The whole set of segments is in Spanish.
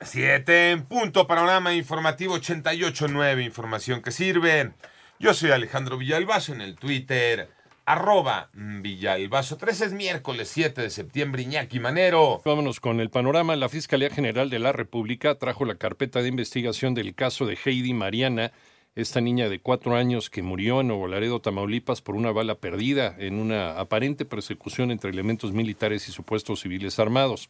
Siete en punto, panorama informativo 88.9, información que sirve. Yo soy Alejandro Villalbazo en el Twitter, arroba Villalbazo. 13 es miércoles 7 de septiembre, Iñaki Manero. Vámonos con el panorama. La Fiscalía General de la República trajo la carpeta de investigación del caso de Heidi Mariana, esta niña de cuatro años que murió en Nuevo Tamaulipas, por una bala perdida en una aparente persecución entre elementos militares y supuestos civiles armados.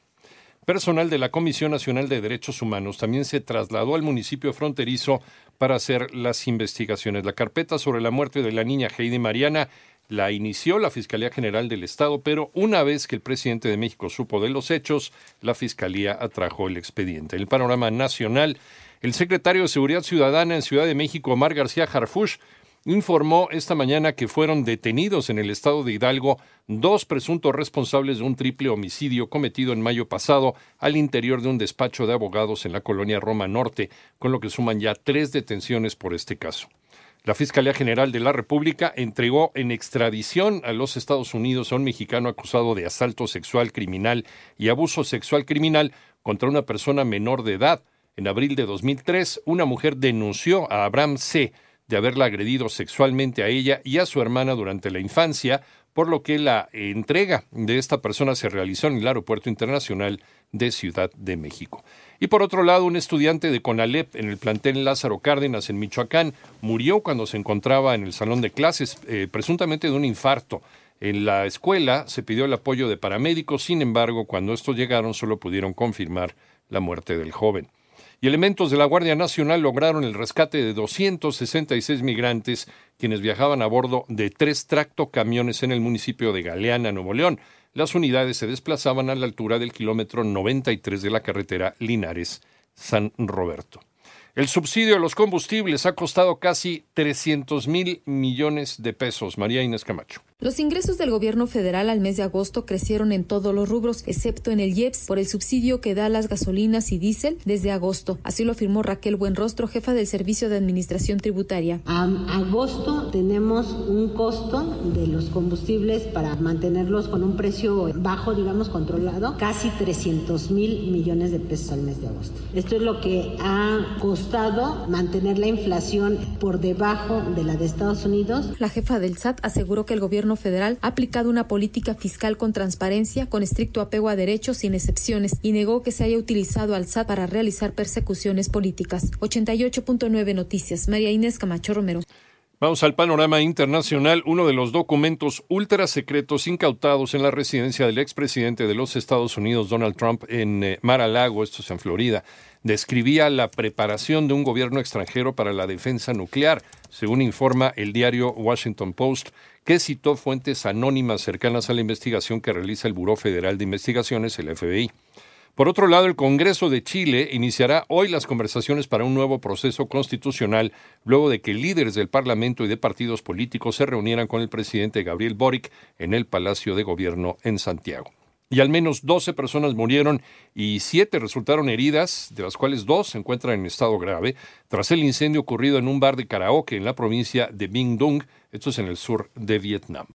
Personal de la Comisión Nacional de Derechos Humanos también se trasladó al municipio fronterizo para hacer las investigaciones. La carpeta sobre la muerte de la niña Heidi Mariana la inició la Fiscalía General del Estado, pero una vez que el presidente de México supo de los hechos, la Fiscalía atrajo el expediente. En el panorama nacional, el secretario de Seguridad Ciudadana en Ciudad de México, Omar García Harfush, informó esta mañana que fueron detenidos en el estado de Hidalgo dos presuntos responsables de un triple homicidio cometido en mayo pasado al interior de un despacho de abogados en la colonia Roma Norte, con lo que suman ya tres detenciones por este caso. La Fiscalía General de la República entregó en extradición a los Estados Unidos a un mexicano acusado de asalto sexual criminal y abuso sexual criminal contra una persona menor de edad. En abril de 2003, una mujer denunció a Abraham C de haberla agredido sexualmente a ella y a su hermana durante la infancia, por lo que la entrega de esta persona se realizó en el Aeropuerto Internacional de Ciudad de México. Y por otro lado, un estudiante de CONALEP en el plantel Lázaro Cárdenas en Michoacán murió cuando se encontraba en el salón de clases, eh, presuntamente de un infarto. En la escuela se pidió el apoyo de paramédicos, sin embargo, cuando estos llegaron solo pudieron confirmar la muerte del joven y elementos de la Guardia Nacional lograron el rescate de 266 migrantes quienes viajaban a bordo de tres tractocamiones en el municipio de Galeana, Nuevo León. Las unidades se desplazaban a la altura del kilómetro 93 de la carretera Linares-San Roberto. El subsidio a los combustibles ha costado casi 300 mil millones de pesos. María Inés Camacho. Los ingresos del gobierno federal al mes de agosto crecieron en todos los rubros, excepto en el IEPS, por el subsidio que da a las gasolinas y diésel desde agosto. Así lo afirmó Raquel Buenrostro, jefa del Servicio de Administración Tributaria. A agosto tenemos un costo de los combustibles para mantenerlos con un precio bajo, digamos, controlado, casi 300 mil millones de pesos al mes de agosto. Esto es lo que ha costado mantener la inflación por debajo de la de Estados Unidos. La jefa del SAT aseguró que el gobierno federal ha aplicado una política fiscal con transparencia, con estricto apego a derechos sin excepciones, y negó que se haya utilizado al SAT para realizar persecuciones políticas. 88.9 Noticias. María Inés Camacho Romero. Vamos al panorama internacional. Uno de los documentos ultra secretos incautados en la residencia del expresidente de los Estados Unidos, Donald Trump, en eh, Mar-a-Lago, esto es en Florida, describía la preparación de un gobierno extranjero para la defensa nuclear, según informa el diario Washington Post que citó fuentes anónimas cercanas a la investigación que realiza el Buró Federal de Investigaciones, el FBI. Por otro lado, el Congreso de Chile iniciará hoy las conversaciones para un nuevo proceso constitucional, luego de que líderes del Parlamento y de partidos políticos se reunieran con el presidente Gabriel Boric en el Palacio de Gobierno en Santiago. Y al menos 12 personas murieron y 7 resultaron heridas, de las cuales 2 se encuentran en estado grave, tras el incendio ocurrido en un bar de karaoke en la provincia de Binh Dung, esto es en el sur de Vietnam.